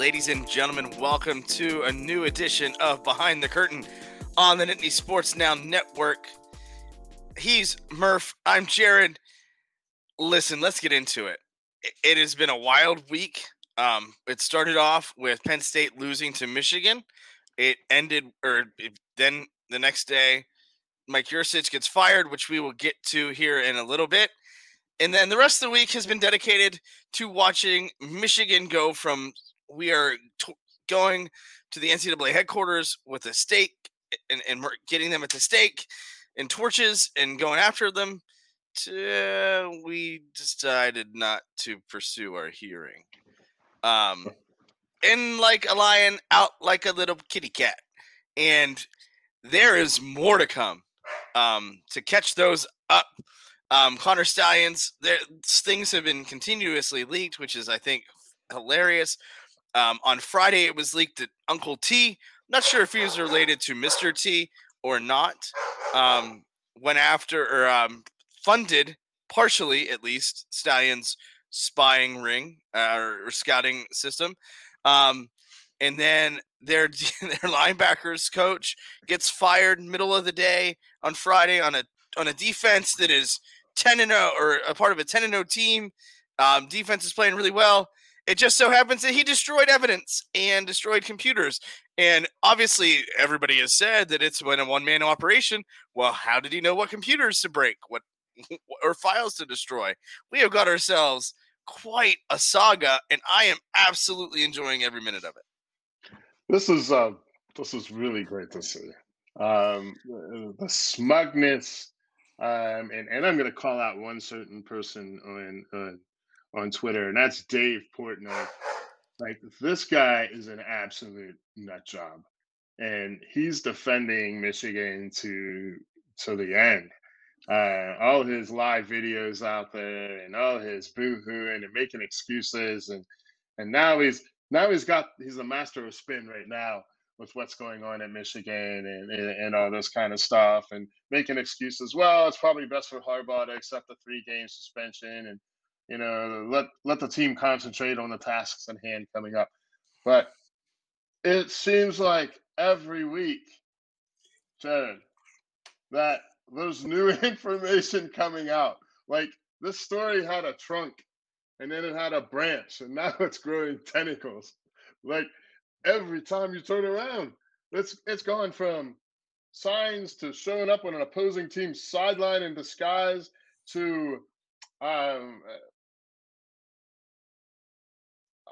ladies and gentlemen. Welcome to a new edition of Behind the Curtin on the Nittany Sports Now Network. He's Murph. I'm Jarrod. Listen, let's get into it. It has been a wild week. Um, it started off with Penn State losing to Michigan. It ended, or it, then the next day, Mike Yurcich gets fired, which we will get to here in a little bit. And then the rest of the week has been dedicated to watching Michigan go from we are t- going to the NCAA headquarters with a stake and, and we're getting them at the stake and torches and going after them. To, we decided not to pursue our hearing. Um, in like a lion, out like a little kitty cat. And there is more to come. Um, to catch those up um, Connor Stalions, there things have been continuously leaked, which is I think hilarious. Um, on Friday, it was leaked that Uncle T, not sure if he was related to Mr. T or not, um, went after or um, funded partially, at least, Stalions' spying ring uh, or, scouting system. Um, and then their their linebackers coach gets fired middle of the day on Friday on a on a defense that is 10 and 0 or a part of a 10 and 0 team. Um, defense is playing really well. It just so happens that he destroyed evidence and destroyed computers. And obviously, everybody has said that it's been a one man operation. Well, how did he know what computers to break? What or files to destroy? We have got ourselves quite a saga, and I am absolutely enjoying every minute of it. This is uh, this is really great to see. Um, the smugness um, and, and I'm going to call out one certain person on uh, on Twitter, and that's Dave Portnoy. Like this guy is an absolute nut job, and he's defending Michigan to to the end. Uh, all his live videos out there, and all his boohooing and making excuses, and and now he's now he's got he's a master of spin right now with what's going on at Michigan and, and, and all this kind of stuff and making excuses. Well, it's probably best for Harbaugh to accept the three game suspension and you know let let the team concentrate on the tasks in hand coming up. But it seems like every week, Jarrod, that there's new information coming out. Like this story had a trunk and then it had a branch and now it's growing tentacles. Like every time you turn around. It's it's gone from signs to showing up on an opposing team's sideline in disguise to um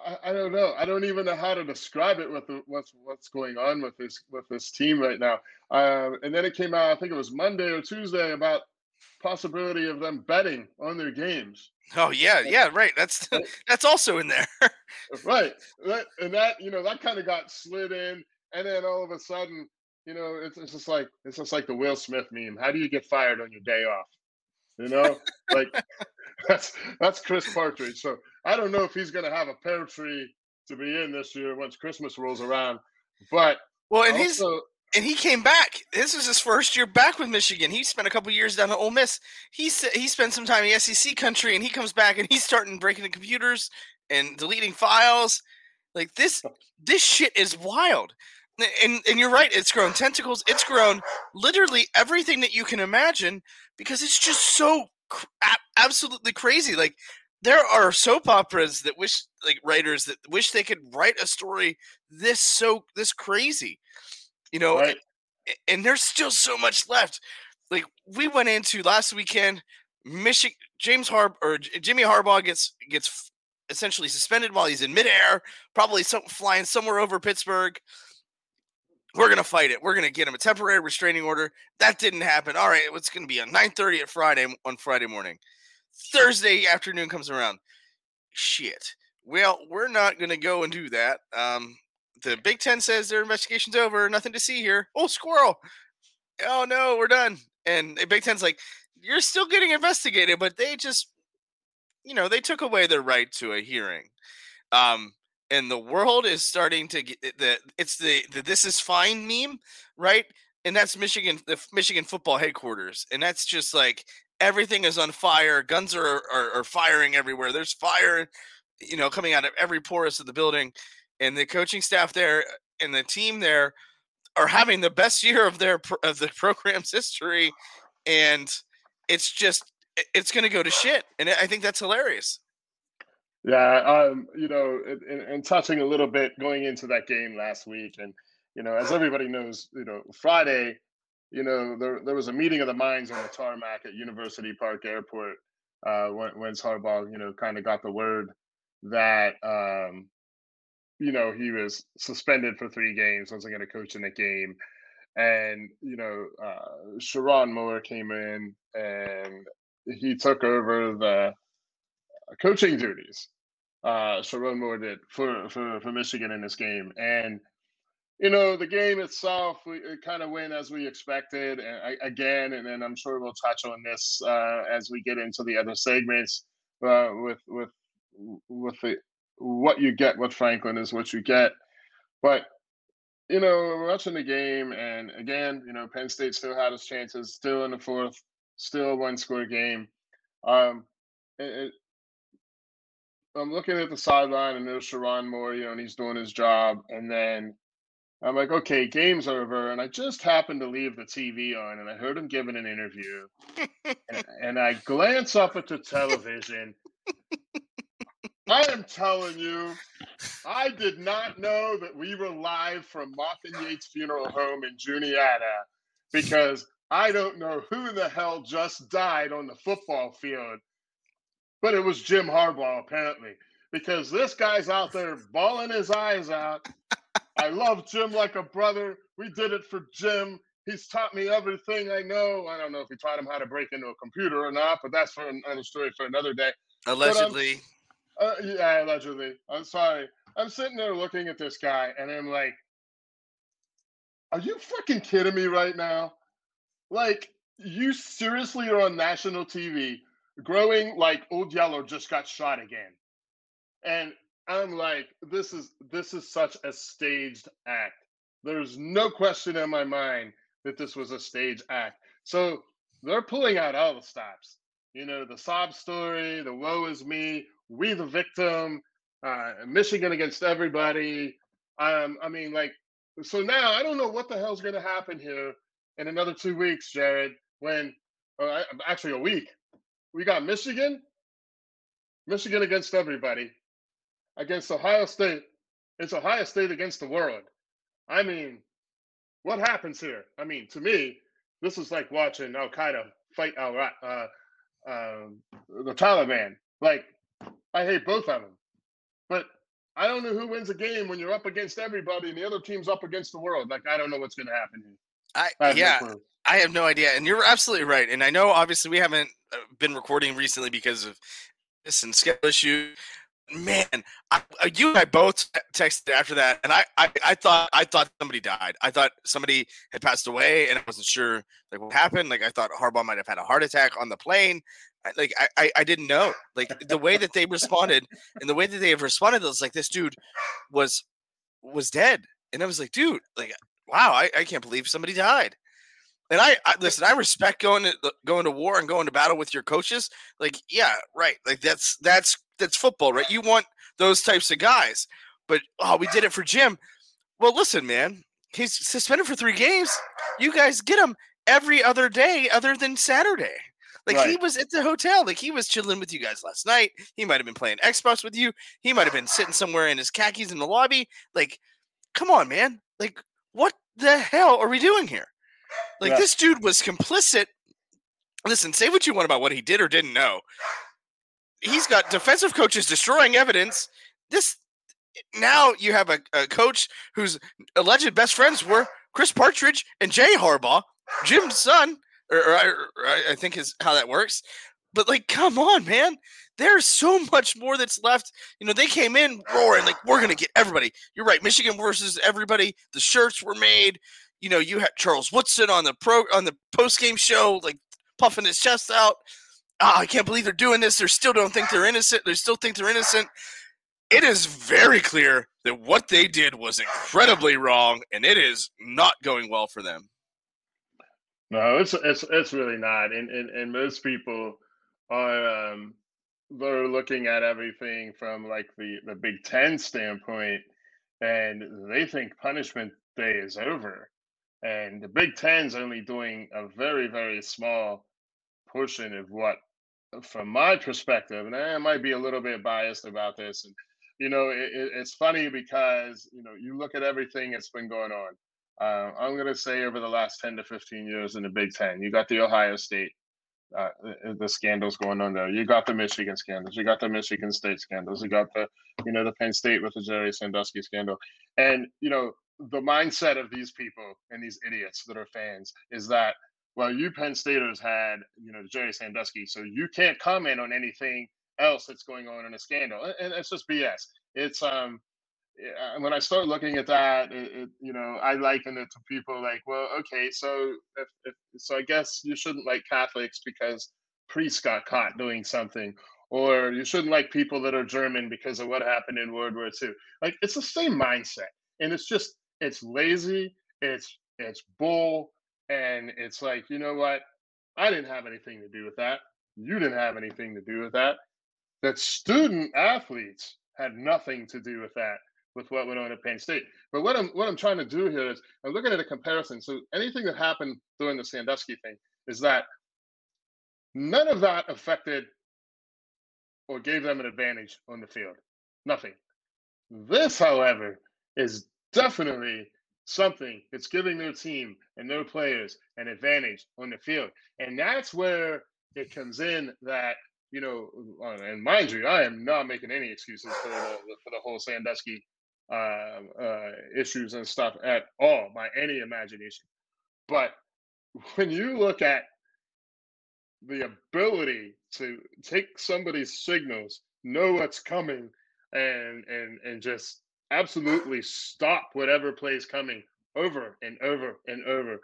I, I, don't know. I don't even know how to describe it with the, what's what's going on with this with this team right now. Um, and then it came out. I think it was Monday or Tuesday about possibility of them betting on their games. Oh yeah, yeah, right. That's that's also in there. right. That, and that, you know, that kind of got slid in and then all of a sudden, you know, it's, it's just like it's just like the Will Smith meme. How do you get fired on your day off? You know? Like that's that's Chris Partridge. So I don't know if he's gonna have a pear tree to be in this year once Christmas rolls around. But well, and also, he's and he came back. This was his first year back with Michigan. He spent a couple years down at Ole Miss. He he spent some time in SEC country, and he comes back and he's starting breaking the computers and deleting files. Like this, this shit is wild. And and you're right. It's grown tentacles. It's grown literally everything that you can imagine because it's just so absolutely crazy. Like there are soap operas that wish like writers that wish they could write a story this so this crazy you know, right. and, and there's still so much left. Like we went into last weekend, Michigan James Harb or Jimmy Harbaugh gets gets essentially suspended while he's in midair, probably some, flying somewhere over Pittsburgh. We're gonna fight it. We're gonna get him a temporary restraining order. That didn't happen. All right, it's gonna be on 9:30 at Friday on Friday morning. Thursday afternoon comes around. Shit. Well, we're not gonna go and do that. Um, the Big Ten says their investigation's over. Nothing to see here. Oh, squirrel. Oh no, we're done. And the Big Ten's like, you're still getting investigated, but they just, you know, they took away their right to a hearing. Um, and the world is starting to get the it's the, the this is fine meme, right? And that's Michigan, the Michigan football headquarters, and that's just like everything is on fire. Guns are, are, are firing everywhere. There's fire, you know, coming out of every porous of the building and the coaching staff there and the team there are having the best year of their of the program's history, and it's just it's going to go to shit, and I think that's hilarious. Yeah, um, you know, and, touching a little bit going into that game last week, and you know, as everybody knows, you know, Friday, you know, there there was a meeting of the minds on the tarmac at University Park Airport uh, when when Harbaugh, you know, kind of got the word that um, you know he was suspended for three games, wasn't going to coach in a game, and you know, uh, Sherrone Moore came in and he took over the coaching duties. Uh, Sherrone Moore did for, for for Michigan in this game, and you know the game itself, we it kind of went as we expected. And again, and then I'm sure we'll touch on this uh, as we get into the other segments uh, with with with the what you get with Franklin is what you get. But you know, watching the game, and again, you know, Penn State still had its chances, still in the fourth, still one score game. Um, it, I'm looking at the sideline and there's Sherrone Moore, you know, and he's doing his job. And then I'm like, okay, game's over. And I just happened to leave the TV on and I heard him giving an interview. and, and I glance up at the television. I am telling you, I did not know that we were live from Martha Yates Funeral Home in Juniata because I don't know who the hell just died on the football field but it was Jim Harbaugh apparently because this guy's out there bawling his eyes out. I love Jim like a brother. We did it for Jim. He's taught me everything I know. I don't know if he taught him how to break into a computer or not, but that's for another story for another day. Allegedly. Uh, yeah, allegedly. I'm sorry. I'm sitting there looking at this guy, and I'm like, "Are you fucking kidding me right now? Like, you seriously are on national TV growing like Old Yeller just got shot again. And I'm like, this is this is such a staged act. There's no question in my mind that this was a stage act. So they're pulling out all the stops. You know, the sob story, the woe is me, we the victim, uh, Michigan against everybody. Um, I mean, like, so now I don't know what the hell's going to happen here in another two weeks, Jarrod. When, uh, actually, a week we got Michigan, Michigan against everybody, against Ohio State. It's Ohio State against the world. I mean, what happens here? I mean, to me, this is like watching Al Qaeda fight Al uh, uh, the Taliban. Like, I hate both of them, but I don't know who wins a game when you're up against everybody and the other team's up against the world. Like, I don't know what's going to happen here. I, I yeah, no I have no idea, and you're absolutely right. And I know, obviously, we haven't been recording recently because of this and schedule issue. Man, I, uh, you and I both texted after that, and I, I, I thought I thought somebody died. I thought somebody had passed away, and I wasn't sure like what happened. Like I thought Harbaugh might have had a heart attack on the plane. Like I, I, I didn't know. Like the way that they responded and the way that they have responded, was like this dude was was dead, and I was like, dude, like wow, I, I can't believe somebody died. And I, I, listen. I respect going to going to war and going to battle with your coaches. Like, yeah, right. Like that's that's that's football, right? You want those types of guys. But oh, we did it for Jim. Well, listen, man. He's suspended for three games. You guys get him every other day other than Saturday. Like right. he was at the hotel. Like he was chilling with you guys last night. He might have been playing Xbox with you. He might have been sitting somewhere in his khakis in the lobby. Like, come on, man. Like, what the hell are we doing here? Like yeah. this dude was complicit. Listen, say what you want about what he did or didn't know. He's got defensive coaches destroying evidence. This now you have a, a coach whose alleged best friends were Chris Partridge and Jay Harbaugh, Jim's son, or, or, or I think is how that works. But like, come on, man. There's so much more that's left. You know, they came in roaring like we're gonna get everybody. You're right, Michigan versus everybody. The shirts were made you know, you had Charles Woodson on the pro on the post game show, like puffing his chest out. Oh, I can't believe they're doing this. They still don't think they're innocent. They still think they're innocent. It is very clear that what they did was incredibly wrong, and it is not going well for them. No, it's it's it's really not, and and, and most people are um, they're looking at everything from like the the Big Ten standpoint and they think punishment day is over. And the Big Ten's only doing a very, very small portion of what, from my perspective, and I might be a little bit biased about this. And, you know, it, it's funny because, you know, you look at everything that's been going on. Uh, I'm going to say over the last 10 to 15 years in the Big Ten, you got the Ohio State, uh, the scandals going on there. You got the Michigan scandals. You got the Michigan State scandals. You got the, you know, the Penn State with the Jerry Sandusky scandal. And, you know, the mindset of these people and these idiots that are fans is that well, you Penn Staters had you know Jerry Sandusky, so you can't comment on anything else that's going on in a scandal, and it's just BS. It's um when I start looking at that, it, it, you know, I liken it to people like, well, okay, so if, if, so I guess you shouldn't like Catholics because priests got caught doing something, or you shouldn't like people that are German because of what happened in World War II. Like it's the same mindset, and it's just it's lazy, it's it's bull, and it's like, you know what? I didn't have anything to do with that. You didn't have anything to do with that. That student athletes had nothing to do with that, with what went on at Penn State. But what I'm what I'm trying to do here is I'm looking at a comparison. So anything that happened during the Sandusky thing is that none of that affected or gave them an advantage on the field. Nothing. This, however, is definitely something that's giving their team and their players an advantage on the field. And that's where it comes in that, you know, uh, and mind you, I am not making any excuses for the, for the whole Sandusky uh, uh, issues and stuff at all by any imagination. But when you look at the ability to take somebody's signals, know what's coming, and and and just absolutely stop whatever plays coming over and over and over.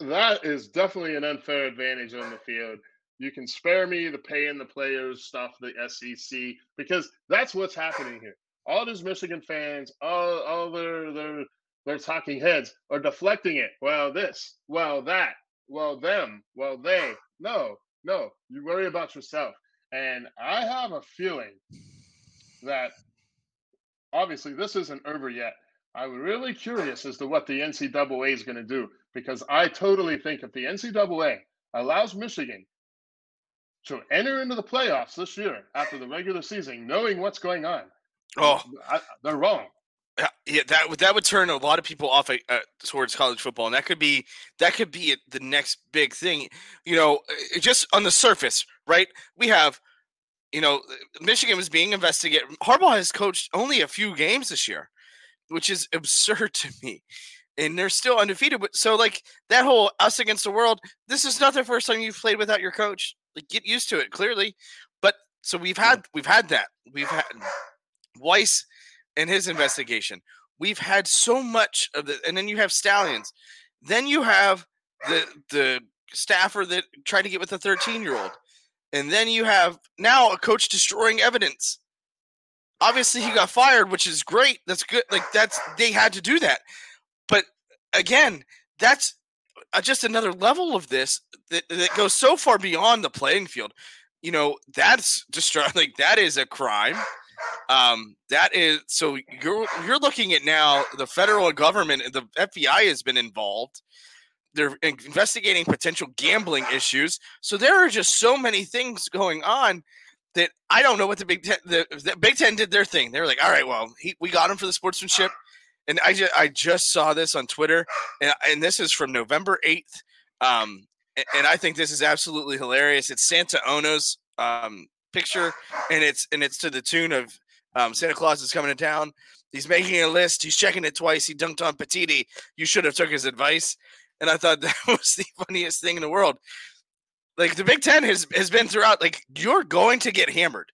That is definitely an unfair advantage on the field. You can spare me the paying the players stuff, the SEC, because that's what's happening here. All these Michigan fans, all, all their, their their talking heads are deflecting it. Well, this, well, that, well, them, well, they. No, no, you worry about yourself. And I have a feeling that obviously this isn't over yet. I'm really curious as to what the NCAA is going to do because I totally think if the NCAA allows Michigan to enter into the playoffs this year after the regular season, knowing what's going on, oh, I, they're wrong. Yeah, that would that would turn a lot of people off uh, towards college football, and that could be that could be the next big thing. You know, just on the surface, right? We have you know, uh, Michigan was being investigated. Harbaugh has coached only a few games this year, which is absurd to me. And they're still undefeated. But so like that whole us against the world, this is not the first time you've played without your coach. Like get used to it, clearly. But so we've had we've had that. We've had Weiss and his investigation. We've had so much of the and then you have Stalions. Then you have the the staffer that tried to get with the 13 year old and then you have now a coach destroying evidence. Obviously, he got fired, which is great. That's good. Like that's they had to do that. But again, that's uh, just another level of this that, that goes so far beyond the playing field. You know, that's destroying, like that is a crime. Um, that is so you're you're looking at now the federal government, the FBI has been involved they're investigating potential gambling issues. So there are just so many things going on that I don't know what the Big Ten. The, the Big Ten did their thing. They were like, "All right, well, he, we got him for the sportsmanship." And I just I just saw this on Twitter, and, and this is from November eighth. Um, and, and, I think this is absolutely hilarious. It's Santa Ono's um, picture, and it's and it's to the tune of um, Santa Claus is coming to town. He's making a list. He's checking it twice. He dunked on Petitti. You should have took his advice and I thought that was the funniest thing in the world. Like the Big Ten has has been throughout. Like you're going to get hammered.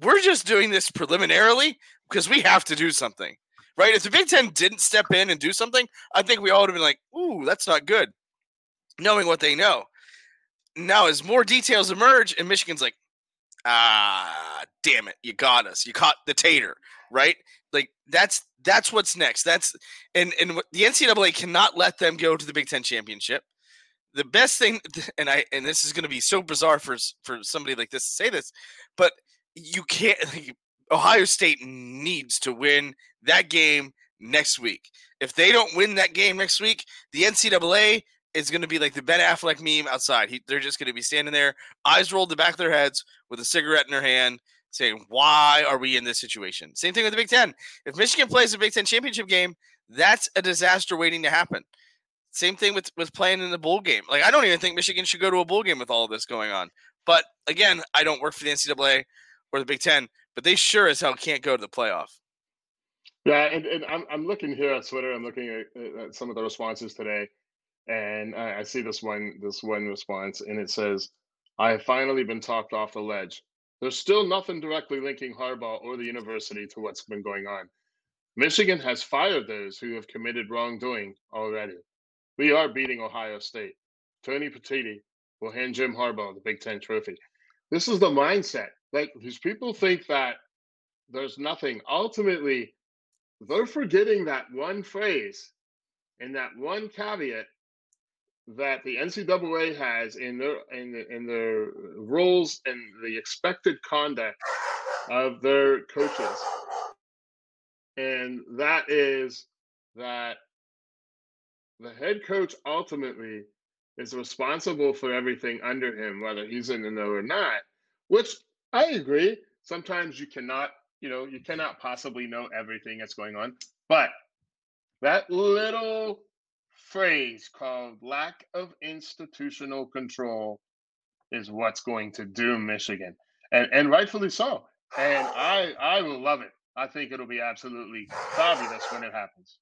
We're just doing this preliminarily because we have to do something, right? If the Big Ten didn't step in and do something, I think we all would have been like, "Ooh, that's not good," knowing what they know. Now, as more details emerge, and Michigan's like, "Ah, damn it, you got us. You caught the tater." Right? Like that's that's what's next. That's and and the NCAA cannot let them go to the Big Ten championship. The best thing, and I and this is going to be so bizarre for for somebody like this to say this, but you can't. Like, Ohio State needs to win that game next week. If they don't win that game next week, the NCAA is going to be like the Ben Affleck meme outside. He, they're just going to be standing there, eyes rolled the back of their heads, with a cigarette in their hand, saying, "Why are we in this situation?" Same thing with the Big Ten. If Michigan plays a Big Ten championship game, that's a disaster waiting to happen. Same thing with with playing in the bowl game. Like I don't even think Michigan should go to a bowl game with all of this going on. But again, I don't work for the NCAA or the Big Ten, but they sure as hell can't go to the playoff. Yeah, and, and I'm I'm looking here at Twitter. I'm looking at, at some of the responses today, and I, I see this one this one response, and it says, "I have finally been talked off the ledge. There's still nothing directly linking Harbaugh or the university to what's been going on. Michigan has fired those who have committed wrongdoing already. We are beating Ohio State. Tony Petitti will hand Jim Harbaugh the Big Ten trophy. This is the mindset. Like these people think that there's nothing. Ultimately, they're forgetting that one phrase and that one caveat that the NCAA has in their in the, in their rules and the expected conduct of their coaches, and that is that the head coach ultimately is responsible for everything under him, whether he's in the know or not. Which I agree. Sometimes you cannot, you know, you cannot possibly know everything that's going on. But that little phrase called lack of institutional control is what's going to doom Michigan. And and rightfully so. And I I will love it. I think it'll be absolutely fabulous when it happens.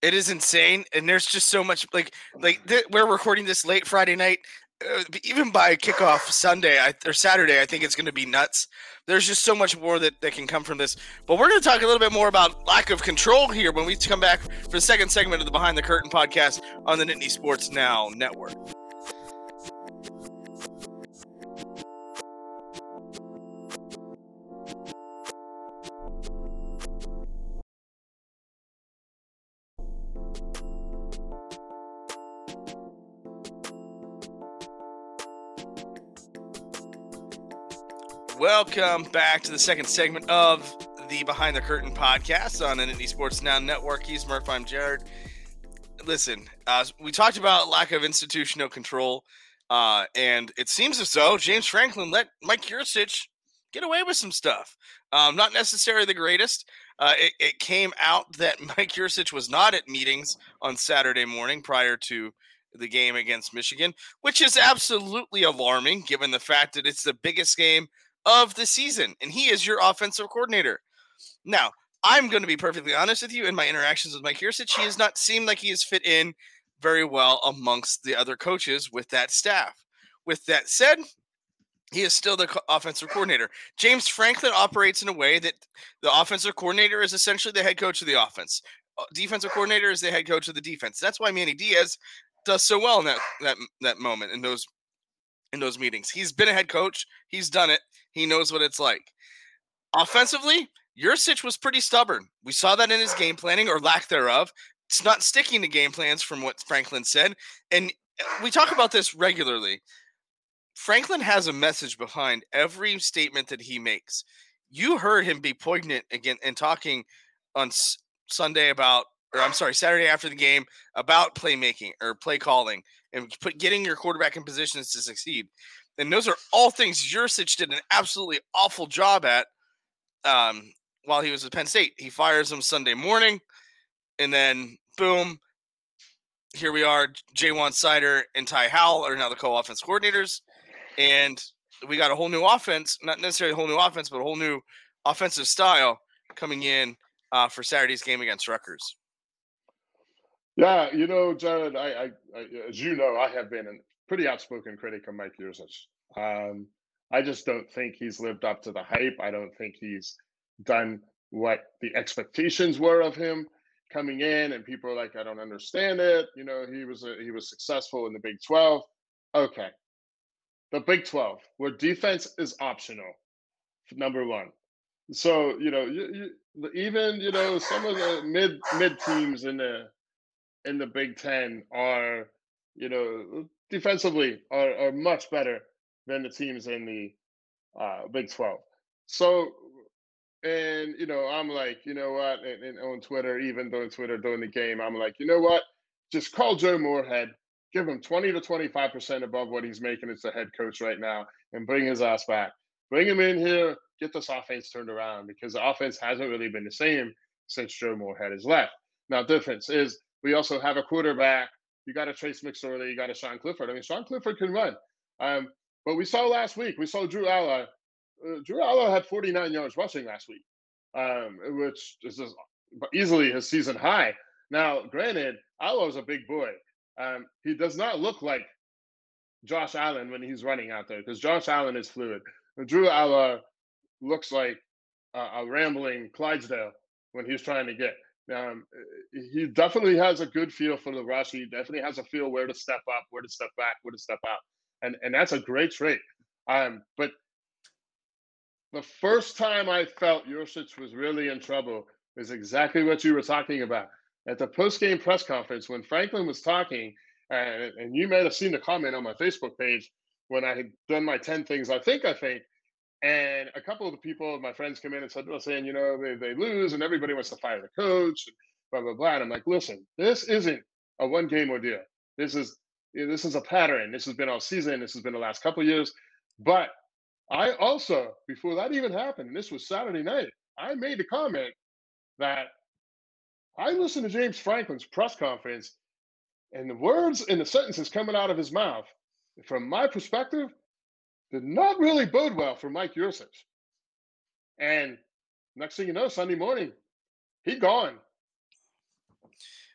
It is insane, and there's just so much like like th- we're recording this late Friday night. Uh, even by kickoff Sunday I, or Saturday, I think it's going to be nuts. There's just so much more that, that can come from this. But we're going to talk a little bit more about lack of control here when we come back for the second segment of the Behind the Curtin podcast on the Nittany Sports Now Network. Welcome back to the second segment of the Behind the Curtin podcast on Nittany Sports Now Network. He's Murph. I'm Jarrod. Listen, uh, we talked about lack of institutional control, uh, and it seems as though James Franklin let Mike Yurcich get away with some stuff. Um, not necessarily the greatest. Uh, it, it, came out that Mike Yurcich was not at meetings on Saturday morning prior to the game against Michigan, which is absolutely alarming given the fact that it's the biggest game of the season, and he is your offensive coordinator. Now, I'm going to be perfectly honest with you. In my interactions with Mike Yurcich, he has not seemed like he has fit in very well amongst the other coaches with that staff. With that said, he is still the co- offensive coordinator. James Franklin operates in a way that the offensive coordinator is essentially the head coach of the offense. Uh, defensive coordinator is the head coach of the defense. That's why Manny Diaz does so well in that that that moment in those in those meetings. He's been a head coach. He's done it. He knows what it's like. Offensively, Yurcich was pretty stubborn. We saw that in his game planning or lack thereof. It's not sticking to game plans from what Franklin said. And uh, we talk about this regularly. Franklin has a message behind every statement that he makes. You heard him be poignant again and talking on S- Sunday about, or I'm sorry, Saturday after the game about playmaking or play calling and put getting your quarterback in positions to succeed. And those are all things Yurcich did an absolutely awful job at um, while he was at Penn State. He fires him Sunday morning, and then boom, here we are. Ja'Juan Seider and Ty Howle are now the co-offense coordinators, and we got a whole new offense. Not necessarily a whole new offense, but a whole new offensive style coming in uh, for Saturday's game against Rutgers. Yeah, you know, Jarrod, I, I, I, as you know, I have been a pretty outspoken critic of Mike Yurcich. Um, I just don't think he's lived up to the hype. I don't think he's done what the expectations were of him coming in, and people are like, I don't understand it. You know, he was a, he was successful in the Big Twelve. Okay, the Big Twelve, where defense is optional, number one. So you know, you, you, even you know some of the mid mid teams in the in the Big Ten are, you know, defensively are, are much better than the teams in the uh, Big 12. So and you know, I'm like, you know what? And, and on Twitter, even during Twitter during the game, I'm like, you know what? Just call Joe Moorhead, give him 20 to 25 percent above what he's making as the head coach right now, and bring his ass back. Bring him in here, get this offense turned around because the offense hasn't really been the same since Joe Moorhead has left. Now, difference is we also have a quarterback. You got a Trace McSorley, you got a Sean Clifford. I mean, Sean Clifford can run. Um, but we saw last week, we saw Drew Allar uh, Drew Allar had 49 yards rushing last week, um, which is easily his season high. Now, granted, Allar's a big boy. Um, he does not look like Josh Allen when he's running out there because Josh Allen is fluid. Drew Allar looks like a, a rambling Clydesdale when he's trying to get. Um, he definitely has a good feel for the rush. He definitely has a feel where to step up, where to step back, where to step out, and and that's a great trait. Um, but the first time I felt Yurcich was really in trouble is exactly what you were talking about. At the post-game press conference, when Franklin was talking, and, and you may have seen the comment on my Facebook page when I had done my 10 things I think I think, and a couple of the people, my friends come in and said, well, saying, you know, they, they lose and everybody wants to fire the coach, and blah, blah, blah. And I'm like, listen, this isn't a one game ordeal. This is this is a pattern. This has been all season. This has been the last couple years. But I also, before that even happened, and this was Saturday night, I made the comment that I listened to James Franklin's press conference, and the words and the sentences coming out of his mouth, from my perspective, did not really bode well for Mike Yurcich. And next thing you know, Sunday morning, he gone.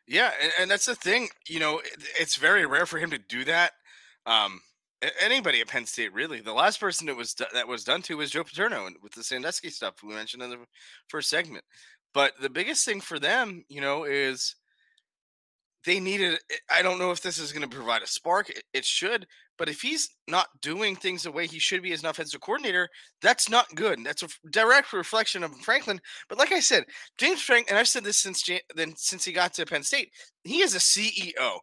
Yeah, and, and that's the thing. You know, it, it's very rare for him to do that. Um, anybody at Penn State really. The last person that was that was done to was Joe Paterno with the Sandusky stuff we mentioned in the first segment. But the biggest thing for them, you know, is they needed. I don't know if this is going to provide a spark. It, it, should, but if he's not doing things the way he should be as an offensive coordinator, that's not good. That's a direct reflection of Franklin. But like I said, James Frank, and I've said this since then since he got to Penn State, he is a CEO.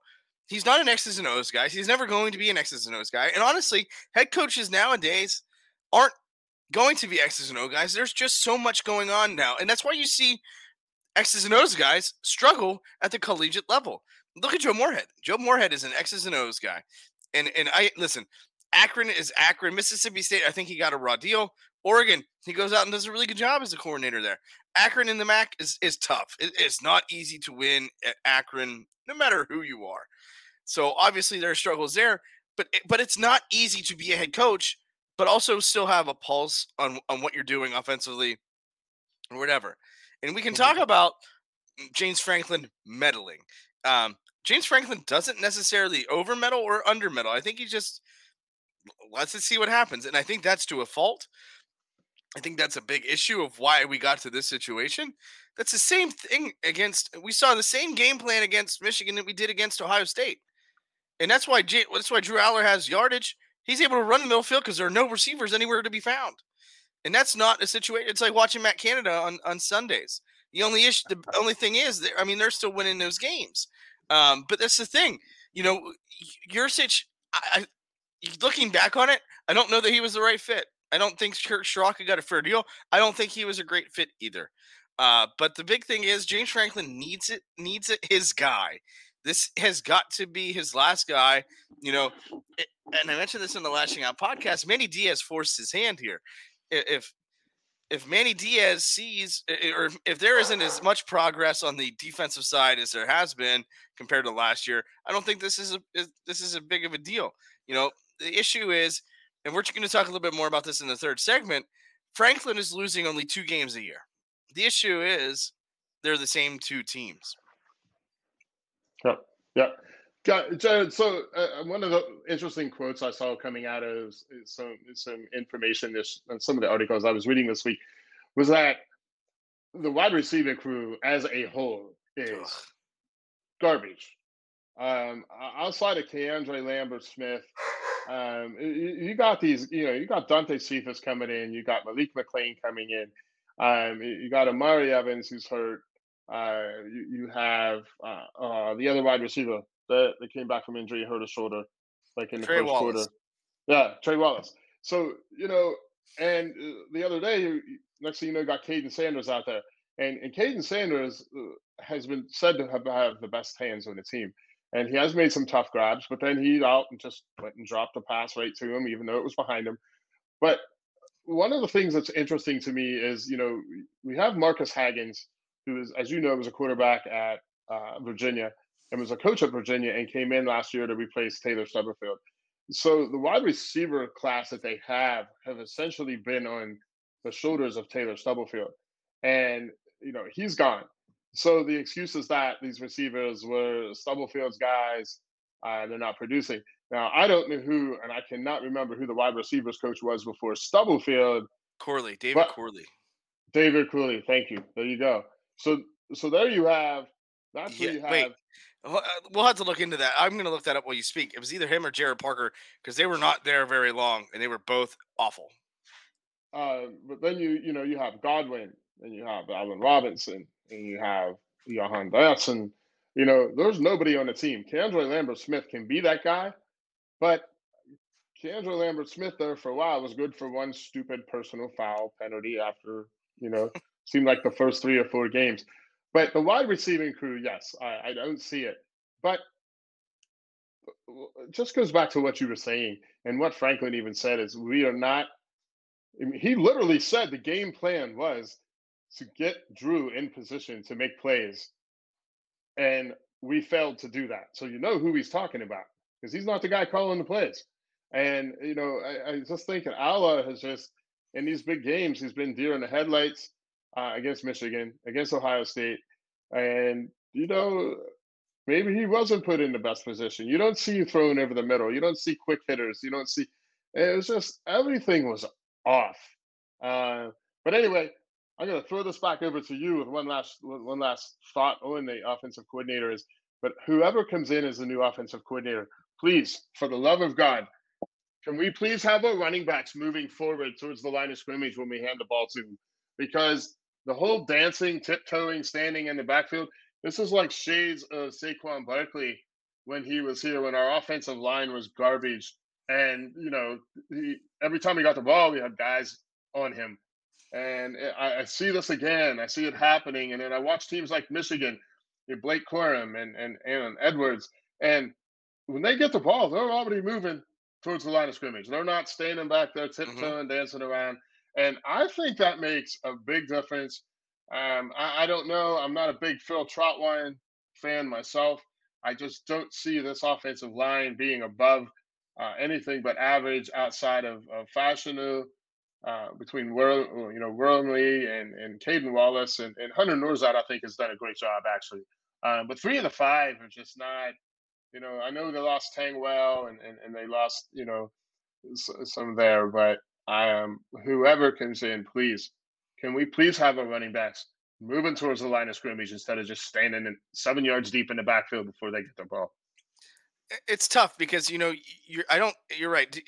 He's not an X's and O's guy. He's never going to be an X's and O's guy. And honestly, head coaches nowadays aren't going to be X's and O guys. There's just so much going on now. And that's why you see X's and O's guys struggle at the collegiate level. Look at Joe Moorhead. Joe Moorhead is an X's and O's guy. And and I listen, Akron is Akron. Mississippi State, I think he got a raw deal. Oregon, he goes out and does a really good job as a coordinator there. Akron in the MAC is, is tough. It, it's not easy to win at Akron, no matter who you are. So obviously there are struggles there, but but it's not easy to be a head coach, but also still have a pulse on on what you're doing offensively or whatever. And we can talk mm-hmm. about James Franklin meddling. Um, James Franklin doesn't necessarily over medal or under medal. I think he just lets it see what happens, and I think that's to a fault. I think that's a big issue of why we got to this situation. That's the same thing against. We saw the same game plan against Michigan that we did against Ohio State. And that's why that's why Drew Allar has yardage. He's able to run the middle field because there are no receivers anywhere to be found. And that's not a situation. It's like watching Matt Canada on, on Sundays. The only issue, the only thing is, that, I mean, they're still winning those games. Um, but that's the thing, you know, Yurcich. I, looking back on it, I don't know that he was the right fit. I don't think Kirk Ciarrocca got a fair deal. I don't think he was a great fit either. Uh, but the big thing is James Franklin needs it, needs it, his guy. This has got to be his last guy. You know, and I mentioned this in the Lashing Out podcast. Manny Diaz forced his hand here. If if Manny Diaz sees, or if there isn't as much progress on the defensive side as there has been compared to last year, I don't think this is a this is a big of a deal. You know, the issue is, and we're going to talk a little bit more about this in the third segment. Franklin is losing only two games a year. The issue is they're the same two teams. Yeah, yeah. Jarrod, so uh, one of the interesting quotes I saw coming out of some some information this some of the articles I was reading this week was that the wide receiver crew as a whole is Ugh. garbage. Um, outside of Keandre Lambert Smith, um, you, you, got these, you know, you got Dante Cephas coming in, you got Malik McClain coming in, um, you got Omari Evans who's hurt, uh, you, you have uh, uh, the other wide receiver that, that came back from injury, hurt a shoulder, like in the Trey first Wallace. quarter. Yeah, Trey Wallace. So you know and uh, the other day, next thing you know, got Kaden Saunders out there, and and Kaden Saunders uh, has been said to have, have the best hands on the team, and he has made some tough grabs, but then he out and just went and dropped a pass right to him, even though it was behind him. But one of the things that's interesting to me is, you know, we have Marques Hagans, who is, as you know, was a quarterback at uh, Virginia and was a coach at Virginia and came in last year to replace Taylor Stubblefield. So the wide receiver class that they have have essentially been on the shoulders of Taylor Stubblefield, and you know he's gone. So the excuse is that these receivers were Stubblefield's guys, uh, they're not producing. Now I don't know who, and I cannot remember who the wide receivers coach was before Stubblefield. Corley, David Corley. David Corley, thank you. There you go. So so there you have. That's yeah, where you have. Wait. Uh, we'll have to look into that. I'm going to look that up while you speak. It was either him or Gerad Parker because they were not there very long and they were both awful. Uh, but then you you know you have Godwin and you have Allen Robinson and you have Jahan Dotson. You know, there's nobody on the team. Keandre Lambert Smith can be that guy, but Keandre Lambert Smith there for a while was good for one stupid personal foul penalty after, you know, seemed like the first three or four games. But the wide receiving crew, yes, I, I don't see it. But it just goes back to what you were saying and what Franklin even said is we are not I mean, he literally said the game plan was to get Drew in position to make plays. And we failed to do that. So you know who he's talking about because he's not the guy calling the plays. And, you know, I, I just think Allar has just, in these big games, he's been deer in the headlights uh, against Michigan, against Ohio State. And, you know, maybe he wasn't put in the best position. You don't see thrown over the middle. You don't see quick hitters. You don't see, it was just, everything was off. Uh, but anyway, I'm going to throw this back over to you with one last one last thought on the offensive coordinator is, but whoever comes in as the new offensive coordinator, please, for the love of God, can we please have our running backs moving forward towards the line of scrimmage when we hand the ball to them? Because the whole dancing, tiptoeing, standing in the backfield, this is like shades of Saquon Barkley when he was here, when our offensive line was garbage. And, you know, he, every time he got the ball, we had guys on him. And I, I, see this again. I see it happening. And then I watch teams like Michigan, Blake Corum and, and Aaron Edwards. And when they get the ball, they're already moving towards the line of scrimmage. They're not standing back there mm-hmm. tiptoeing, mm-hmm. dancing around. And I think that makes a big difference. Um, I, I, don't know. I'm not a big Phil Trautwein fan myself. I just don't see this offensive line being above uh, anything but average outside of, of Fashanu uh, between World, you know, Wormley and and Caedan Wallace and, and Hunter Nourzad, I think has done a great job actually. Um, but three of the five are just not. You know, I know they lost Tengwall and, and, and they lost, you know, some there, but um whoever comes in, please, can we please have our running backs moving towards the line of scrimmage instead of just standing in seven yards deep in the backfield before they get the ball. It's tough because you know you're. I don't. You're right.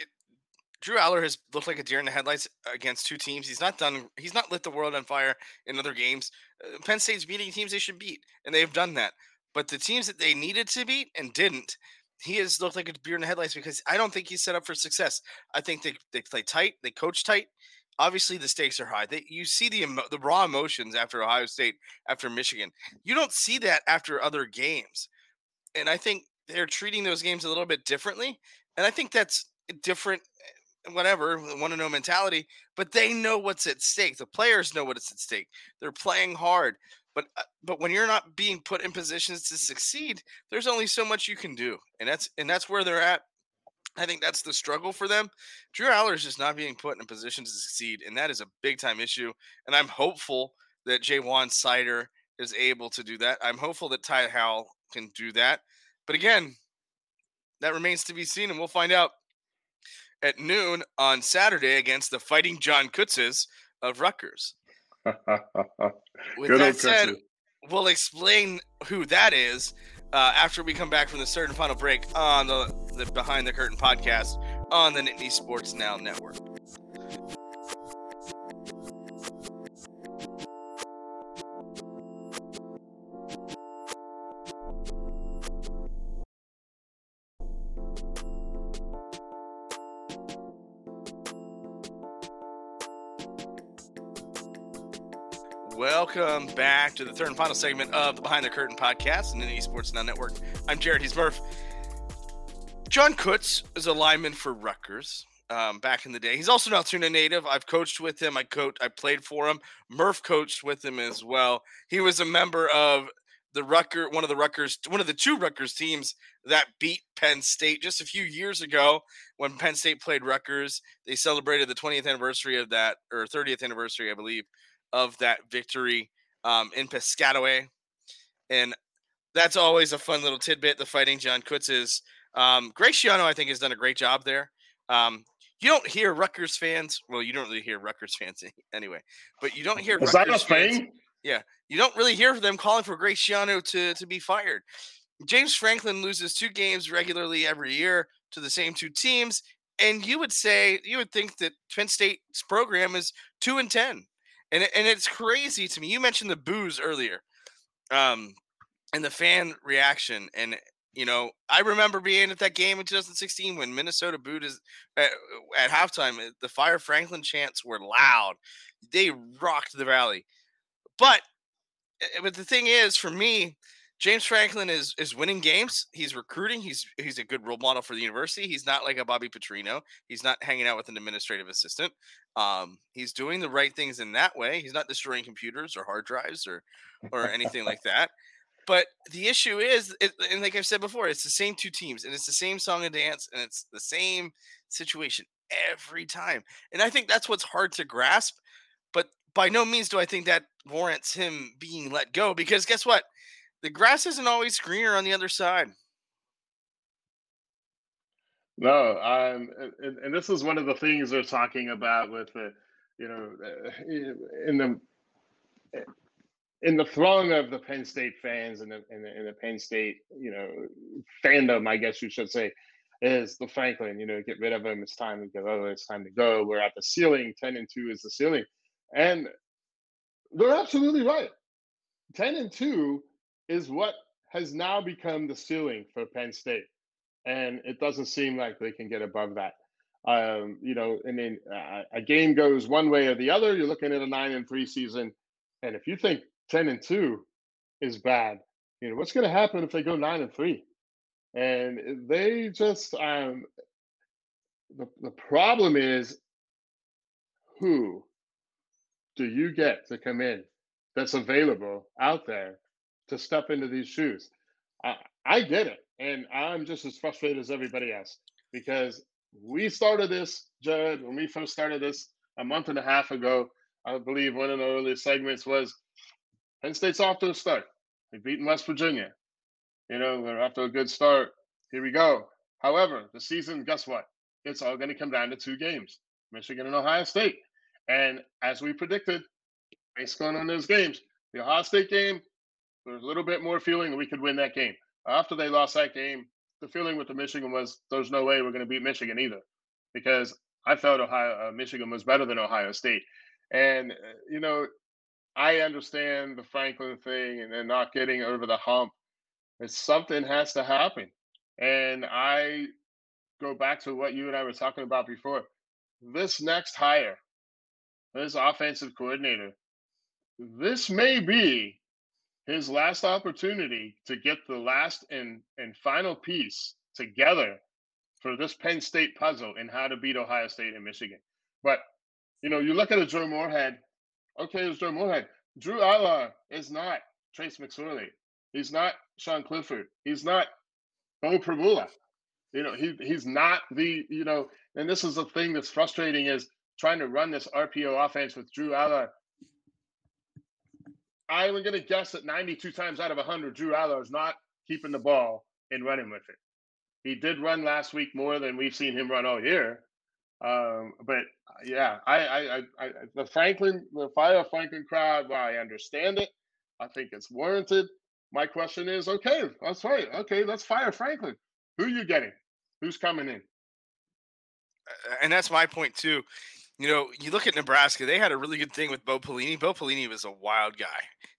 Drew Allar has looked like a deer in the headlights against two teams. He's not done. He's not lit the world on fire in other games. Uh, Penn State's beating teams they should beat, and they've done that. But the teams that they needed to beat and didn't, he has looked like a deer in the headlights because I don't think he's set up for success. I think they they play tight, they coach tight. Obviously, the stakes are high. They, you see the the raw emotions after Ohio State, after Michigan. You don't see that after other games, and I think they're treating those games a little bit differently. And I think that's different eh, whatever, want to know mentality, but they know what's at stake. The players know what's at stake. They're playing hard. But uh, but when you're not being put in positions to succeed, there's only so much you can do. And that's and that's where they're at. I think that's the struggle for them. Drew Allar is just not being put in a position to succeed, and that is a big time issue. And I'm hopeful that Ja'Juan Seider is able to do that. I'm hopeful that Ty Howle can do that. But again, that remains to be seen, and we'll find out at noon on Saturday against the Fighting John Kutzes of Rutgers. With Good that said, we'll explain who that is uh, after we come back from the certain final break on the, the Behind the Curtin podcast on the Nittany Sports Now Network. To the third and final segment of the Behind the Curtin podcast and the Esports Now Network. I'm Jarrod. He's Murph. John Kutz is a lineman for Rutgers. Um, back in the day, he's also an Altoona native. I've coached with him. I coached. I played for him. Murph coached with him as well. He was a member of the Rucker, one of the Rutgers, one of the two Rutgers teams that beat Penn State just a few years ago when Penn State played Rutgers. They celebrated the 20th anniversary of that, or 30th anniversary, I believe, of that victory um, in Piscataway. And that's always a fun little tidbit. The fighting John Kutz is. Um, Greg Schiano, I think, has done a great job there. Um, you don't hear Rutgers fans. Well, you don't really hear Rutgers fans anyway, but you don't hear. Is Rutgers that a thing? Yeah, you don't really hear them calling for Graciano to to be fired. James Franklin loses two games regularly every year to the same two teams, and you would say you would think that Penn State's program is two and ten, and and it's crazy to me. You mentioned the boos earlier, um, and the fan reaction, and you know I remember being at that game in 2016 when Minnesota booed us at, at halftime. The Fire Franklin chants were loud; they rocked the valley. But eh, but the thing is, for me, James Franklin is is winning games. He's recruiting. He's he's a good role model for the university. He's not like a Bobby Petrino. He's not hanging out with an administrative assistant. Um, he's doing the right things in that way. He's not destroying computers or hard drives or or anything like that. But the issue is, it, and like I've said before, it's the same two teams, and it's the same song and dance, and it's the same situation every time. And I think that's what's hard to grasp. But by no means do I think that warrants him being let go because guess what? The grass isn't always greener on the other side. No, um, and, and this is one of the things they're talking about with the, you know, uh, in the in the throng of the Penn State fans and the, in the, in the Penn State, you know, fandom, I guess you should say, is the Franklin. You know, get rid of him. It's time to go. It's time to go. We're at the ceiling. Ten and two is the ceiling. And they're absolutely right. 10 and 2 is what has now become the ceiling for Penn State. And it doesn't seem like they can get above that. Um, you know, and then uh, a game goes one way or the other. You're looking at a nine and three season. And if you think 10 and 2 is bad, you know, what's going to happen if they go nine and three? And they just, um, the, the problem is who do you get to come in that's available out there to step into these shoes? I, I get it. And I'm just as frustrated as everybody else because we started this, Judd, when we first started this a month and a half ago. I believe one of the earliest segments was Penn State's off to a start. They've beaten West Virginia. You know, they're off to a good start. Here we go. However, the season, guess what? It's all going to come down to two games Michigan and Ohio State. And as we predicted, based on those games, the Ohio State game, there's a little bit more feeling we could win that game. After they lost that game, the feeling with the Michigan was there's no way we're going to beat Michigan either, because I felt Ohio uh, Michigan was better than Ohio State, and uh, you know I understand the Franklin thing and then not getting over the hump. It's something has to happen, and I go back to what you and I were talking about before. This next hire this offensive coordinator, this may be his last opportunity to get the last and, and final piece together for this Penn State puzzle in how to beat Ohio State and Michigan. But, you know, you look at a Joe Moorhead, okay, it's Joe Moorhead. Drew Allar is not Trace McSorley. He's not Sean Clifford. He's not Beau Pribula. You know, he he's not the, you know, and this is the thing that's frustrating is trying to run this RPO offense with Drew Allar. I'm going to guess that 92 times out of 100, Drew Allar is not keeping the ball and running with it. He did run last week more than we've seen him run all year. Um, but yeah, I, I, I, the Franklin, the fire Franklin crowd, well, I understand it. I think it's warranted. My question is, okay, that's right. Okay, let's fire Franklin. Who are you getting? Who's coming in? And that's my point too you know, you look at Nebraska, they had a really good thing with Bo Pelini. Bo Pelini was a wild guy.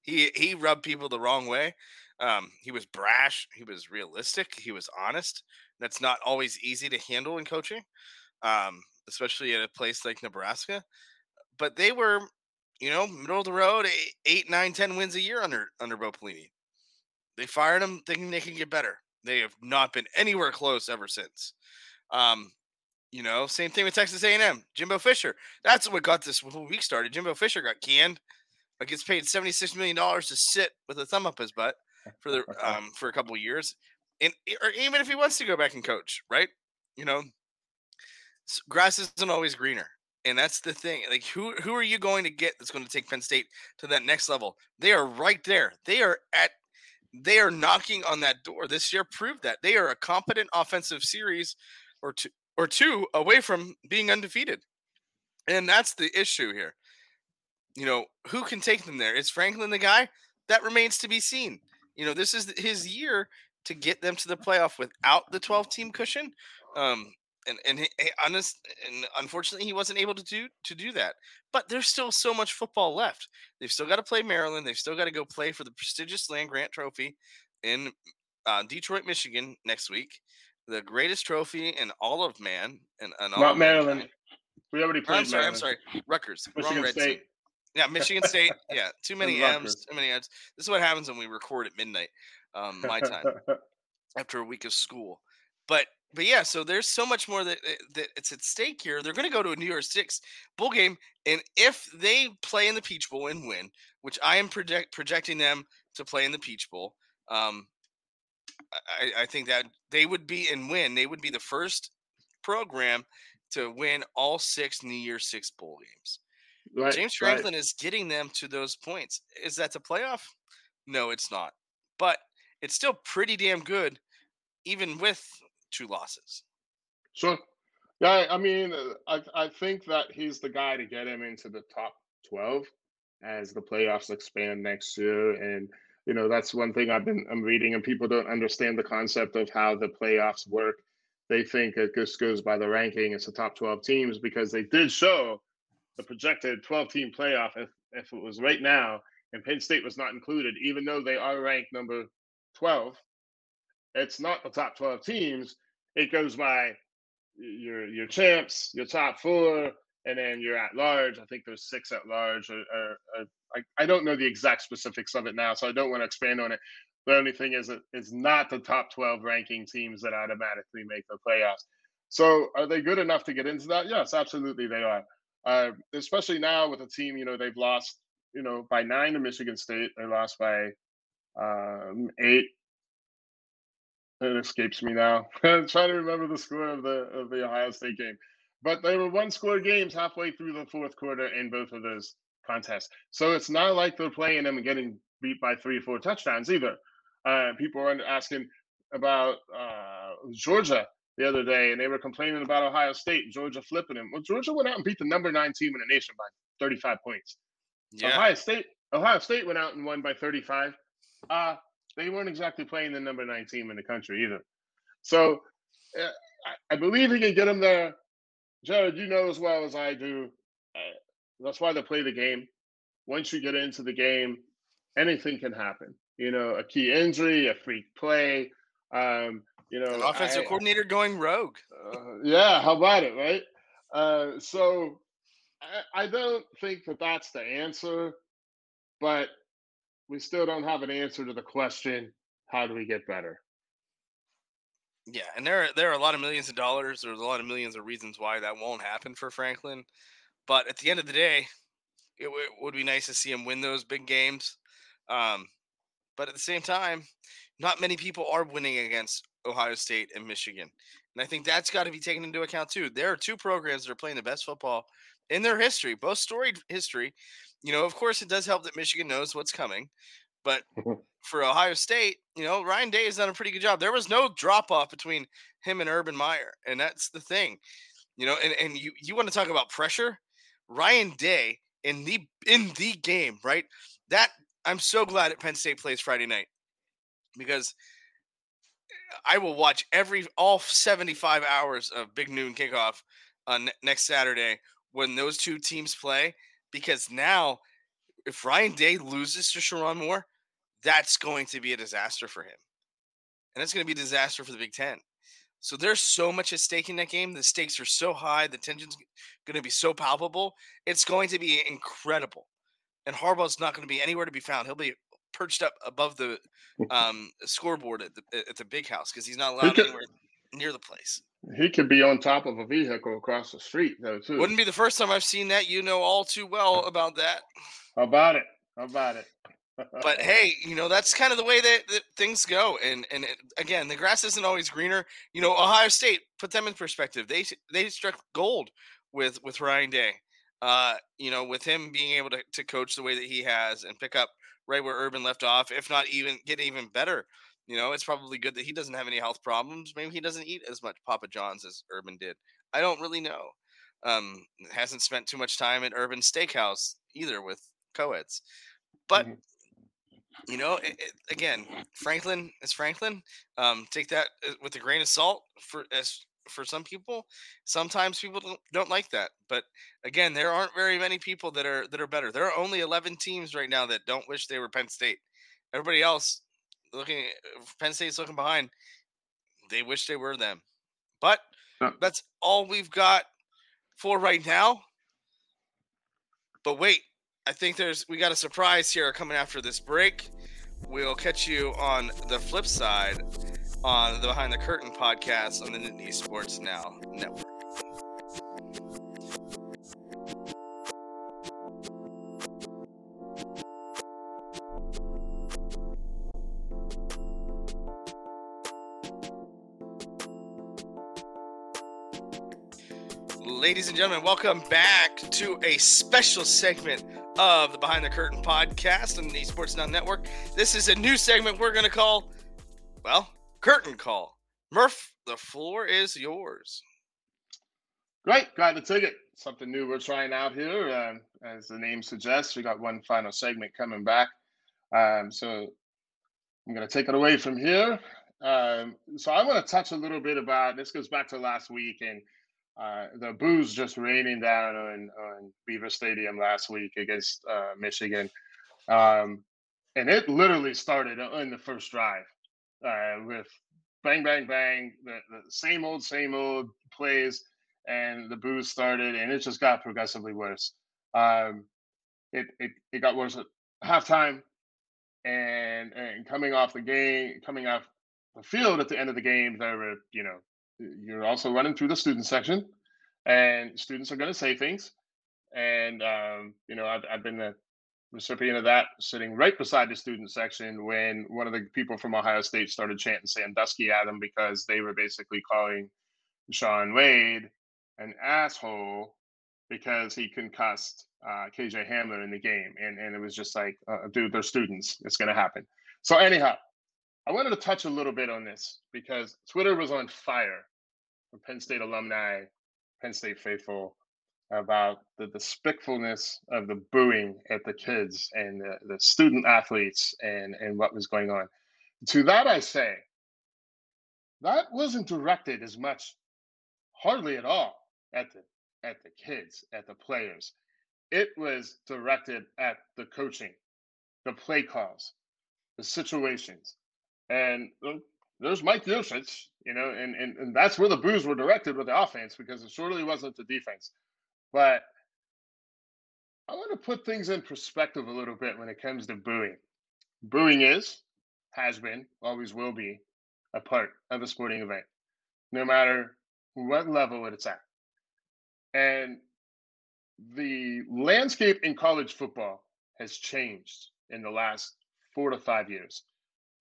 He he rubbed people the wrong way. Um, he was brash, he was realistic, he was honest. That's not always easy to handle in coaching, um, especially at a place like Nebraska. But they were you know, middle of the road, eight, eight, nine, ten wins a year under under Bo Pelini. They fired him thinking they can get better. They have not been anywhere close ever since. Um, you know, same thing with Texas A&M. Jimbo Fisher. That's what got this whole week started. Jimbo Fisher got canned. But gets paid seventy six million dollars to sit with a thumb up his butt for the um for a couple of years, and or even if he wants to go back and coach, right? You know, grass isn't always greener, and that's the thing. Like, who who are you going to get that's going to take Penn State to that next level? They are right there. They are at they are knocking on that door. This year proved that they are a competent offensive series or two or two away from being undefeated. And that's the issue here. You know, who can take them there? Is Franklin the guy? That remains to be seen. You know, this is his year to get them to the playoff without the 12 team cushion. Um, and and he, honest and unfortunately he wasn't able to do to do that. But there's still so much football left. They've still got to play Maryland. They've still got to go play for the prestigious Land Grant Trophy in uh, Detroit, Michigan next week the greatest trophy in all of man and, and all not Maryland. Mankind. We already played. I'm sorry. Maryland. I'm sorry. Rutgers. Michigan Wrong State. Yeah, Michigan State. Yeah, too many M's. Too many M's. This is what happens when we record at midnight, um, my time, after a week of school. But but yeah, so there's so much more that that it's at stake here. They're going to go to a New Year's Six bowl game, and if they play in the Peach Bowl and win, which I am project projecting them to play in the Peach Bowl, um, I, I think that they would be and win. They would be the first program to win all six New Year's Six bowl games. Right, James Franklin right. is getting them to those points. Is that the playoff? No, it's not. But it's still pretty damn good, even with two losses. Sure. Yeah, I mean, uh, I I think that he's the guy to get him into the top twelve as the playoffs expand next year, and you know that's one thing i've been i'm reading and people don't understand the concept of how the playoffs work. They think it just goes by the ranking it's the top 12 teams because they did show the projected 12 team playoff if, if it was right now and penn state was not included even though they are ranked number 12 it's not the top 12 teams. It goes by your your champs your top four and then you're at large. I think there's six at large. Or, or, or I, I don't know the exact specifics of it now, so I don't want to expand on it. The only thing is, it's not the top 12 ranking teams that automatically make the playoffs. So, are they good enough to get into that? Yes, absolutely, they are. Uh, especially now with a team, you know, they've lost, you know, by nine to Michigan State. They lost by um, eight. It escapes me now. I'm trying to remember the score of the of the Ohio State game. But they were one score games halfway through the fourth quarter in both of those contests. So it's not like they're playing them and getting beat by three or four touchdowns either. Uh, people were asking about uh, Georgia the other day, and they were complaining about Ohio State, Georgia flipping them. Well, Georgia went out and beat the number nine team in the nation by 35 points. Yeah. Ohio State, Ohio State went out and won by 35. Uh, they weren't exactly playing the number nine team in the country either. So uh, I, I believe he can get them there. Jarrod, you know as well as I do. Uh, that's why they play the game. Once you get into the game, anything can happen. You know, a key injury, a freak play. Um, you know, An offensive I, coordinator going rogue. Uh, yeah, how about it, right? Uh, so I, I don't think that that's the answer, but we still don't have an answer to the question: How do we get better? Yeah, and there are, there are a lot of millions of dollars. There's a lot of millions of reasons why that won't happen for Franklin. But at the end of the day, it, w- it would be nice to see him win those big games. Um, but at the same time, not many people are winning against Ohio State and Michigan. And I think that's got to be taken into account too. There are two programs that are playing the best football in their history, both storied history. You know, of course, it does help that Michigan knows what's coming. But for Ohio State, you know, Ryan Day has done a pretty good job. There was no drop off between him and Urban Meyer, and that's the thing. You know, and, and you you want to talk about pressure? Ryan Day in the in the game, right? That I'm so glad at Penn State plays Friday night because eh, I will watch every all 75 hours of Big Noon kickoff on next Saturday when those two teams play because now if Ryan Day loses to Sherrone Moore, that's going to be a disaster for him. And it's going to be a disaster for the Big Ten. So there's so much at stake in that game. The stakes are so high. The tension's going to be so palpable. It's going to be incredible and Harbaugh's not going to be anywhere to be found. He'll be perched up above the um, scoreboard at the at the big house because he's not allowed could, anywhere near the place. He could be on top of a vehicle across the street, though. Too wouldn't be the first time I've seen that. You know all too well about that. How about it? How about it? But hey, you know that's kind of the way that, that things go. And and it, again, the grass isn't always greener. You know, Ohio State put them in perspective. They they struck gold with with Ryan Day. Uh, you know, with him being able to, to coach the way that he has and pick up right where Urban left off, if not even get even better. You know, it's probably good that he doesn't have any health problems. Maybe he doesn't eat as much Papa John's as Urban did. I don't really know. Um, hasn't spent too much time at Urban Steakhouse either with co-eds. But mm-hmm you know, it, it, again, Franklin is Franklin. Um, take that uh, with a grain of salt for as for some people. Sometimes people don't, don't like that, but again, there aren't very many people that are that are better. There are only 11 teams right now that don't wish they were Penn State. Everybody else looking, uh, Penn State's looking behind. They wish they were them, but that's all we've got for right now. But wait, I think there's we got a surprise here coming after this break. We'll catch you on the flip side on the Behind the Curtin podcast on the Nittany Sports Now network. Ladies and gentlemen, welcome back to a special segment of the Behind the Curtin podcast on the Sports Now Network. This is a new segment we're going to call, well, Curtain Call. Murph, the floor is yours. Great, glad to take it. Something new we're trying out here. Um, as the name suggests, we got one final segment coming back. Um, so I'm going to take it away from here. Um, so I want to touch a little bit about this. Goes back to last week and uh, the boos just raining down on, on Beaver Stadium last week against uh, Michigan. Um, and it literally started in the first drive uh, with bang, bang, bang, the, the, same old, same old plays. And the boos started, and it just got progressively worse. Um, it, it, it got worse at halftime. And, and coming off the game, coming off the field at the end of the game, there were, you know, you're also running through the student section, and students are going to say things. And um, you know, I've, I've been the recipient of that, sitting right beside the student section when one of the people from Ohio State started chanting Sandusky at them because they were basically calling Shaun Wade an asshole because he concussed uh, KJ Hamler in the game, and and it was just like, uh, dude, they're students. It's going to happen. So anyhow, I wanted to touch a little bit on this because Twitter was on fire from Penn State alumni, Penn State faithful, about the despicableness of the booing at the kids and the, the student athletes and, and what was going on. To that, I say, that wasn't directed as much, hardly at all, at the at the kids, at the players. It was directed at the coaching, the play calls, the situations, and there's Mike Yurcich, you know, and, and, and that's where the boos were directed with the offense because it surely wasn't the defense. But I want to put things in perspective a little bit when it comes to booing. Booing is, has been, always will be a part of a sporting event, no matter what level it's at. And the landscape in college football has changed in the last four to five years.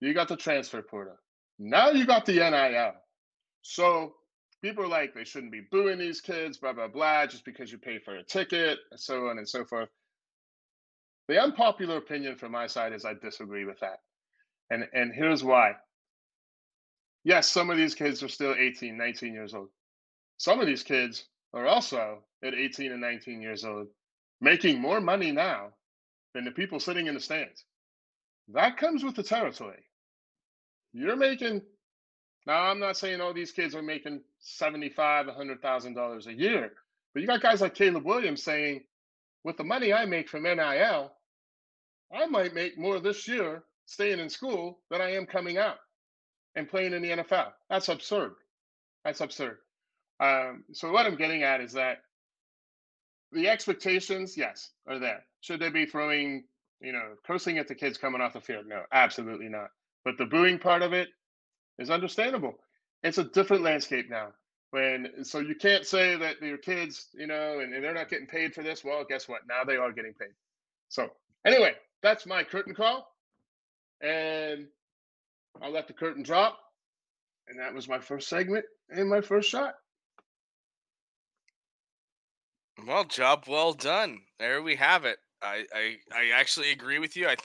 You got the transfer portal. Now you got the NIL. So people are like, they shouldn't be booing these kids, blah, blah, blah, just because you pay for a ticket, and so on and so forth. The unpopular opinion from my side is I disagree with that. And and here's why. Yes, some of these kids are still 18, 19 years old. Some of these kids are also at 18 and 19 years old, making more money now than the people sitting in the stands. That comes with the territory. You're making now. I'm not saying all these kids are making seventy-five, a hundred thousand dollars a year, but you got guys like Caleb Williams saying, with the money I make from NIL, I might make more this year staying in school than I am coming out and playing in the NFL. That's absurd. That's absurd. Um, so what I'm getting at is that the expectations, yes, are there. Should they be throwing, you know, cursing at the kids coming off the field? No, absolutely not. But the booing part of it is understandable. It's a different landscape now. When so you can't say that your kids, you know, and, and they're not getting paid for this. Well, guess what? Now they are getting paid. So anyway, that's my curtain call. And I'll let the curtain drop. And that was my first segment and my first shot. Well, job well done. There we have it. I, I, I actually agree with you. I,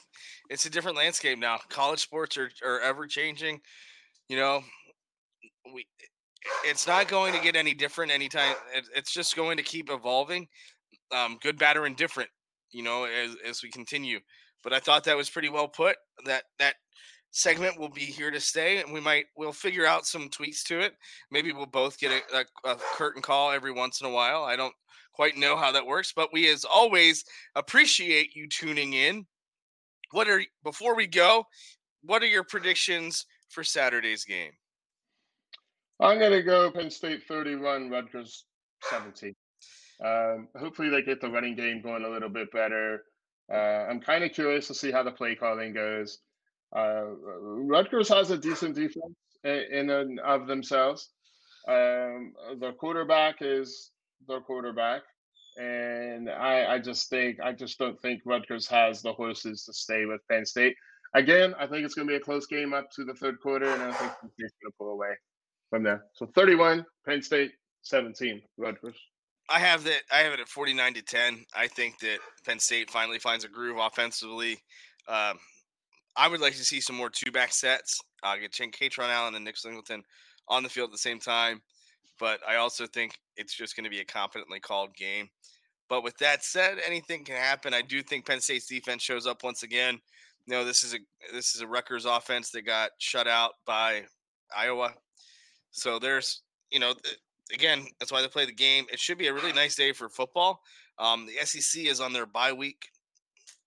it's a different landscape now. College sports are, are ever changing. You know, we it's not going to get any different anytime. It, it's just going to keep evolving, um, good, bad, or indifferent. You know, as as we continue. But I thought that was pretty well put. That that segment will be here to stay, and we might we'll figure out some tweaks to it. Maybe we'll both get a, a, a curtain call every once in a while. I don't quite know how that works, but we as always appreciate you tuning in. What are before we go? What are your predictions for Saturday's game? I'm going to go Penn State 31, Rutgers 17. Um, hopefully, they get the running game going a little bit better. Uh, I'm kind of curious to see how the play calling goes. Uh, Rutgers has a decent defense in and of themselves. Um, their quarterback is their quarterback, and I, I just think I just don't think Rutgers has the horses to stay with Penn State. Again, I think it's going to be a close game up to the third quarter, and I think Penn State's going to pull away from there. So 31, Penn State, 17, Rutgers. I have that. I have it at 49 to 10. I think that Penn State finally finds a groove offensively. Um, I would like to see some more two back sets. Uh, get Kaytron Allen and Nick Singleton on the field at the same time. But I also think it's just going to be a confidently called game. But with that said, anything can happen. I do think Penn State's defense shows up once again. You know, this is a this is a Rutgers offense that got shut out by Iowa so there's, you know, again, that's why they play the game. It should be a really nice day for football. Um, the SEC is on their bye week,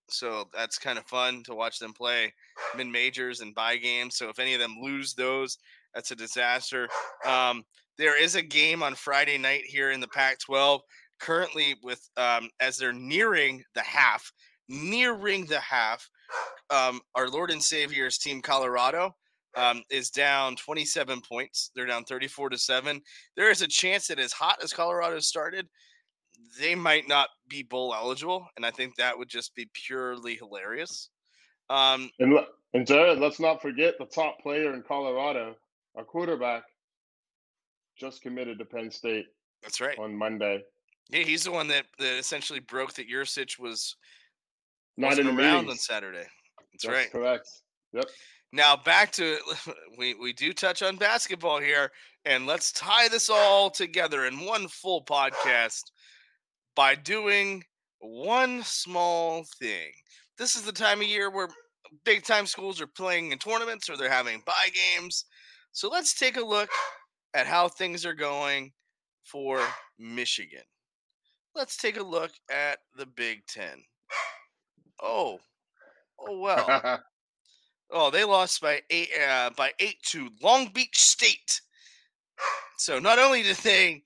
so that's kind of fun to watch them play mid majors and bye games. So if any of them lose those, that's a disaster. Um, there is a game on Friday night here in the Pac-12. Currently, with um, as they're nearing the half, nearing the half, um, our Lord and Savior's team Colorado um, is down 27 points. They're down 34 to 7. There is a chance that as hot as Colorado started, they might not be bowl eligible. And I think that would just be purely hilarious. Um, and, and Jarrod, let's not forget the top player in Colorado, our quarterback, just committed to Penn State. That's right. On Monday. Yeah, he's the one that, that essentially broke that Yurcich was not in around on Saturday. That's, That's right. Correct. Yep. Now back to we we do touch on basketball here, and let's tie this all together in one full podcast by doing one small thing. This is the time of year where big time schools are playing in tournaments or they're having bye games. So let's take a look at how things are going for Michigan. Let's take a look at the Big Ten. Oh, oh well. Oh, they lost by eight uh, by eight to Long Beach State. So not only did they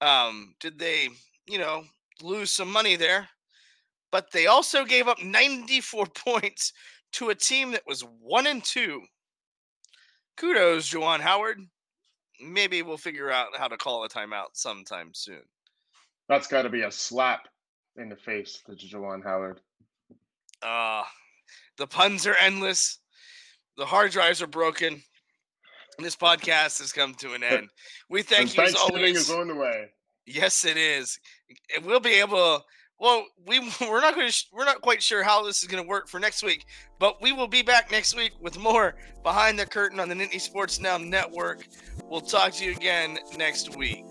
um, did they you know lose some money there, but they also gave up 94 points to a team that was one and two. Kudos, Juwan Howard. Maybe we'll figure out how to call a timeout sometime soon. That's got to be a slap in the face to Juwan Howard. Uh, the puns are endless the hard drives are broken. This podcast has come to an end. We thank you as always. is on the way. Yes, it is. And we'll be able to. Well, we we're not going to we're not quite sure how this is going to work for next week, but we will be back next week with more behind the Curtin on the Nittany Sports Now Network. We'll talk to you again next week.